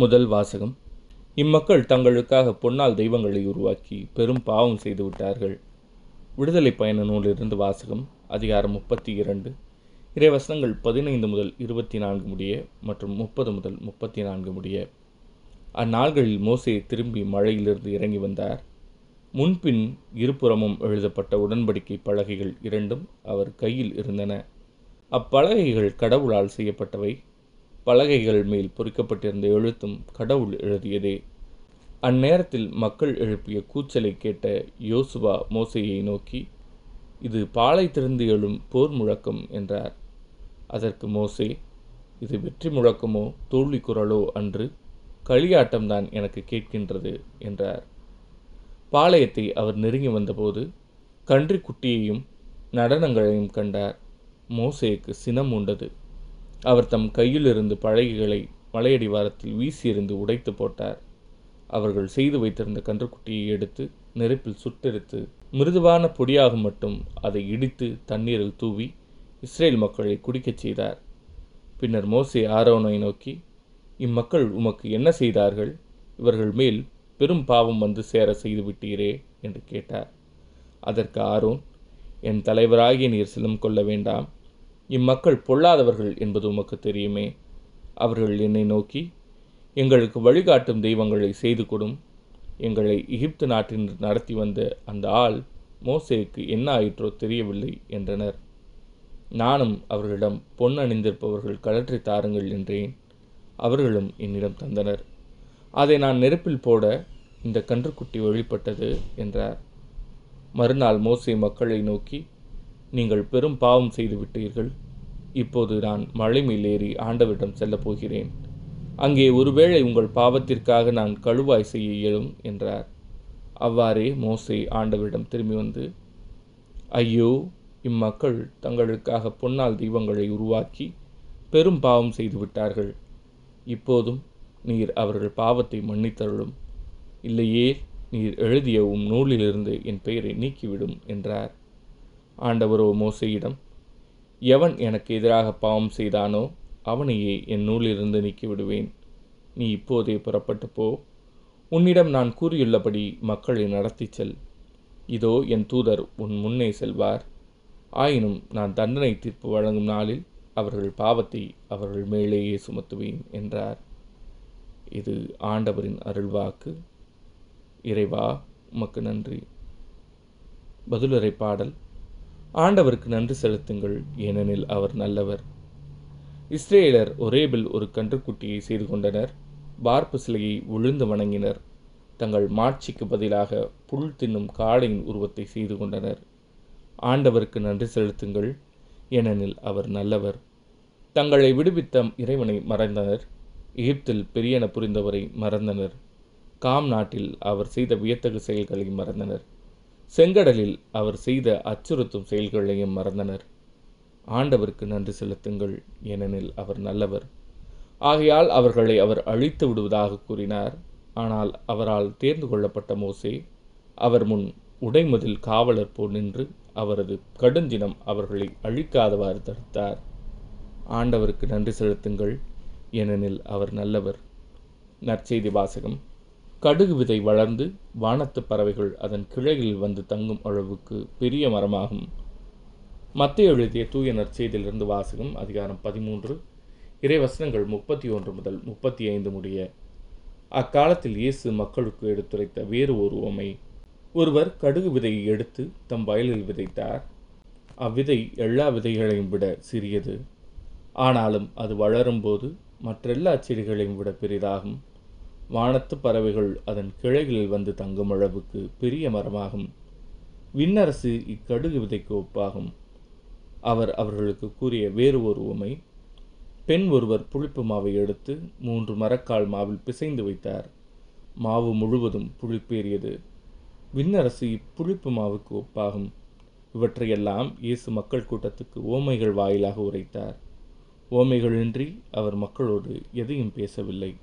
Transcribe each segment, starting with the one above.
முதல் வாசகம். இம்மக்கள் தங்களுக்காக பொன்னால் தெய்வங்களை உருவாக்கி பெரும் பாவம் செய்து விட்டார்கள். விடுதலை பயண நூலிலிருந்து வாசகம் அதிகாரம் முப்பத்தி இரண்டு இறைவசனங்கள் பதினைந்து முதல் இருபத்தி நான்கு முடிய மற்றும் முப்பது முதல் முப்பத்தி நான்கு முடிய. அந்நாள்களில் மோசே திரும்பி மழையிலிருந்து இறங்கி வந்தார். முன்பின் இருபுறமும் எழுதப்பட்ட உடன்படிக்கை பலகைகள் இரண்டும் அவர் கையில் இருந்தன. அப்பலகைகள் கடவுளால் செய்யப்பட்டவை. பலகைகள் மேல் பொறிக்கப்பட்டிருந்த எழுத்தும் கடவுள் எழுதியதே. அந்நேரத்தில் மக்கள் எழுப்பிய கூச்சலை கேட்ட யோசுவா மோசையை நோக்கி இது பாலை திறந்து எழும் போர் முழக்கம் என்றார். அதற்கு மோசே இது வெற்றி முழக்கமோ தோல்வி குரலோ அன்று களியாட்டம்தான் எனக்கு கேட்கின்றது என்றார். பாளையத்தை அவர் நெருங்கி வந்தபோது கன்றிக்குட்டியையும் நடனங்களையும் கண்டார். மோசேக்கு சினம் உண்டது. அவர் தம் கையிலிருந்து பழகிகளை மலையடிவாரத்தில் வாரத்தில் எறிந்து உடைத்து போட்டார். அவர்கள் செய்து வைத்திருந்த கன்றுக்குட்டியை எடுத்து நெருப்பில் சுட்டெடுத்து மிருதுவான பொடியாக மட்டும் அதை இடித்து தண்ணீரில் தூவி இஸ்ரேல் மக்களை குடிக்கச் செய்தார். பின்னர் மோசே ஆரோனை நோக்கி இம்மக்கள் உமக்கு என்ன செய்தார்கள்? இவர்கள் மேல் பெரும் பாவம் வந்து சேர செய்து விட்டீரே என்று கேட்டார். அதற்கு ஆரோன் என் தலைவராகிய நீர் சிலம் கொள்ள வேண்டாம். இம்மக்கள் பொல்லாதவர்கள் என்பது உமக்கு தெரியுமே. அவர்கள் என்னை நோக்கி எங்களுக்கு வழிகாட்டும் தெய்வங்களை செய்து கொடும். எங்களை எகிப்து நாட்டின் நடத்தி வந்த அந்த ஆள் மோசேக்கு என்ன ஆயிற்றோ தெரியவில்லை என்றனர். நானும் அவர்களிடம் பொன் அணிந்திருப்பவர்கள் கலற்றி தாருங்கள் என்றேன். அவர்களும் என்னிடம் தந்தனர். அதை நான் நெருப்பில் போட இந்த கன்றுக்குட்டி வழிபட்டது என்றார். மறுநாள் மோசே மக்களை நோக்கி நீங்கள் பெரும் பாவம் செய்து விட்டீர்கள். இப்போது நான் மலை மேல் ஏறி ஆண்டவரிடம் செல்லப் போகிறேன். அங்கே ஒருவேளை உங்கள் பாவத்திற்காக நான் கழுவாய் செய்ய இயலும் என்றார். அவ்வாறே மோசை ஆண்டவரிடம் திரும்பி வந்து ஐயோ இம்மக்கள் தங்களுக்காக பொன்னால் தெய்வங்களை உருவாக்கி பெரும் பாவம் செய்து விட்டார்கள். இப்போதும் நீர் அவர்கள் பாவத்தை மன்னித்தருளும். இல்லையே நீர் எழுதிய உம் நூலிலிருந்து என் பெயரை நீக்கிவிடும் என்றார். ஆண்டவரோ மோசையிடம் எவன் எனக்கு எதிராக பாவம் செய்தானோ அவனையே என் நூலிலிருந்து நீக்கிவிடுவேன். நீ இப்போதே புறப்பட்டு போ. உன்னிடம் நான் கூறியுள்ளபடி மக்களை நடத்திச் செல். இதோ என் தூதர் உன் முன்னே செல்வார். ஆயினும் நான் தண்டனை தீர்ப்பு வழங்கும் நாளில் அவர்கள் பாவத்தை அவர்கள் மேலேயே சுமத்துவேன் என்றார். இது ஆண்டவரின் அருள்வாக்கு. இறைவா உமக்கு நன்றி. பதிலுரை பாடல் ஆண்டவருக்கு நன்றி செலுத்துங்கள் ஏனெனில் அவர் நல்லவர். இஸ்ரேலர் ஒரேபில் ஒரு கன்றுக்குட்டியை செய்து கொண்டனர். பார்ப்பு சிலையை விழுந்து வணங்கினர். தங்கள் மாட்சிக்கு பதிலாக புல் தின்னும் காளையின் உருவத்தை செய்து கொண்டனர். ஆண்டவருக்கு நன்றி செலுத்துங்கள் ஏனெனில் அவர் நல்லவர். தங்களை விடுவித்த இறைவனை மறந்தனர். எகிப்தில் பெரியன புரிந்தவரை மறந்தனர். காம் நாட்டில் அவர் செய்த வியத்தகு செயல்களை மறந்தனர். செங்கடலில் அவர் செய்த அச்சுறுத்தும் செயல்களையும் மறந்தனர். ஆண்டவருக்கு நன்றி செலுத்துங்கள் ஏனெனில் அவர் நல்லவர். ஆகையால் அவர்களை அவர் அழித்து விடுவதாக கூறினார். ஆனால் அவரால் தேர்ந்து கொள்ளப்பட்ட மோசே அவர் முன் உடைமுதல் காவலர் போல் நின்று அவரது கடுஞ்சினம் அவர்களை அழிக்காதவாறு தடுத்தார். ஆண்டவருக்கு நன்றி செலுத்துங்கள் ஏனெனில் அவர் நல்லவர். நற்செய்தி வாசகம். கடுகு விதை வளர்ந்து வானத்து பறவைகள் அதன் கிளைகளில் வந்து தங்கும் அளவுக்கு பெரிய மரமாகும். மத்திய எழுதிய தூய நற்செய்தியிலிருந்து வாசகம் அதிகாரம் பதிமூன்று. இறைவசனங்கள் முப்பத்தி ஒன்று முதல் முப்பத்தி ஐந்து முடிய அக்காலத்தில் இயேசு மக்களுக்கு எடுத்துரைத்த வேறு ஒரு உமை ஒருவர் கடுகு விதையை எடுத்து தம் வயலில் விதைத்தார். அவ்விதை எல்லா விதைகளையும் விட சிறியது. ஆனாலும் அது வளரும்போது மற்றெல்லா செடிகளையும் விட பெரிதாகும். வானத்து பறவைகள் அதன் கிளைகளில் வந்து தங்கும் அளவுக்கு பெரிய மரமாகும். விண்ணரசு இக்கடுகு விதைக்கு ஒப்பாகும். அவர் அவர்களுக்கு கூறிய வேறு ஒரு உமை பெண் ஒருவர் புளிப்பு மாவை எடுத்து மூன்று மரக்கால் மாவில் பிசைந்து வைத்தார். மாவு முழுவதும் புளிப்பேறியது. விண்ணரசு இப்புளிப்பு மாவுக்கு ஒப்பாகும். இவற்றையெல்லாம் இயேசு மக்கள் கூட்டத்துக்கு ஓமைகள் வாயிலாக உரைத்தார். ஓமைகளின்றி அவர் மக்களோடு எதையும் பேசவில்லை.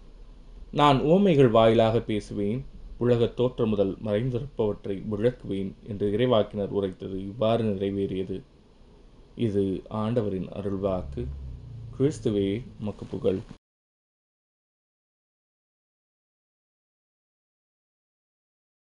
நான் ஓமைகள் வாயிலாக பேசுவேன் உலகத் தோற்றம் முதல் மறைந்திருப்பவற்றை விளக்குவேன் என்று இறைவாக்கினர் உரைத்தது இவ்வாறு நிறைவேறியது. இது ஆண்டவரின் அருள்வாக்கு. கிறிஸ்துவே மக்கு புகழ்.